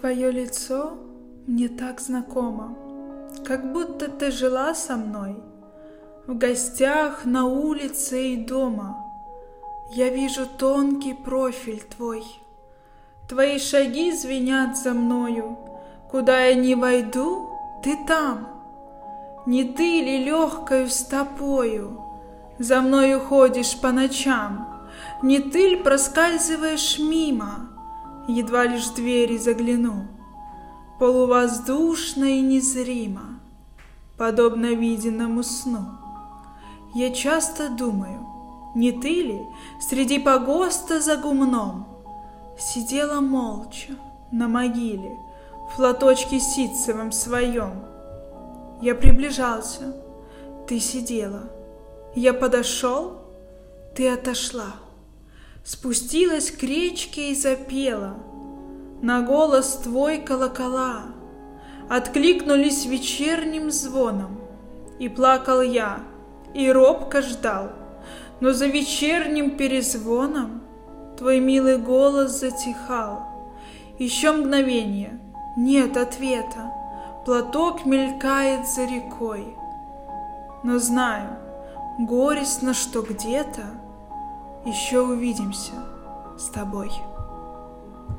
Твое лицо мне так знакомо, Как будто ты жила со мной В гостях, на улице и дома. Я вижу тонкий профиль твой. Твои шаги звенят за мною, Куда я не войду, ты там. Не ты ли легкою стопою За мною ходишь по ночам? Не ты ли проскальзываешь мимо, едва лишь в двери загляну, полувоздушно и незримо, подобно виденному сну. Я часто думаю, не ты ли среди погоста за гумном? Сидела молча на могиле в платочке ситцевом своем? Я приближался, ты сидела, я подошел, ты отошла спустилась к речке и запела. На голос твой колокола откликнулись вечерним звоном. И плакал я, и робко ждал, но за вечерним перезвоном твой милый голос затихал. Еще мгновение, нет ответа, платок мелькает за рекой. Но знаю, горестно, что где-то еще увидимся с тобой.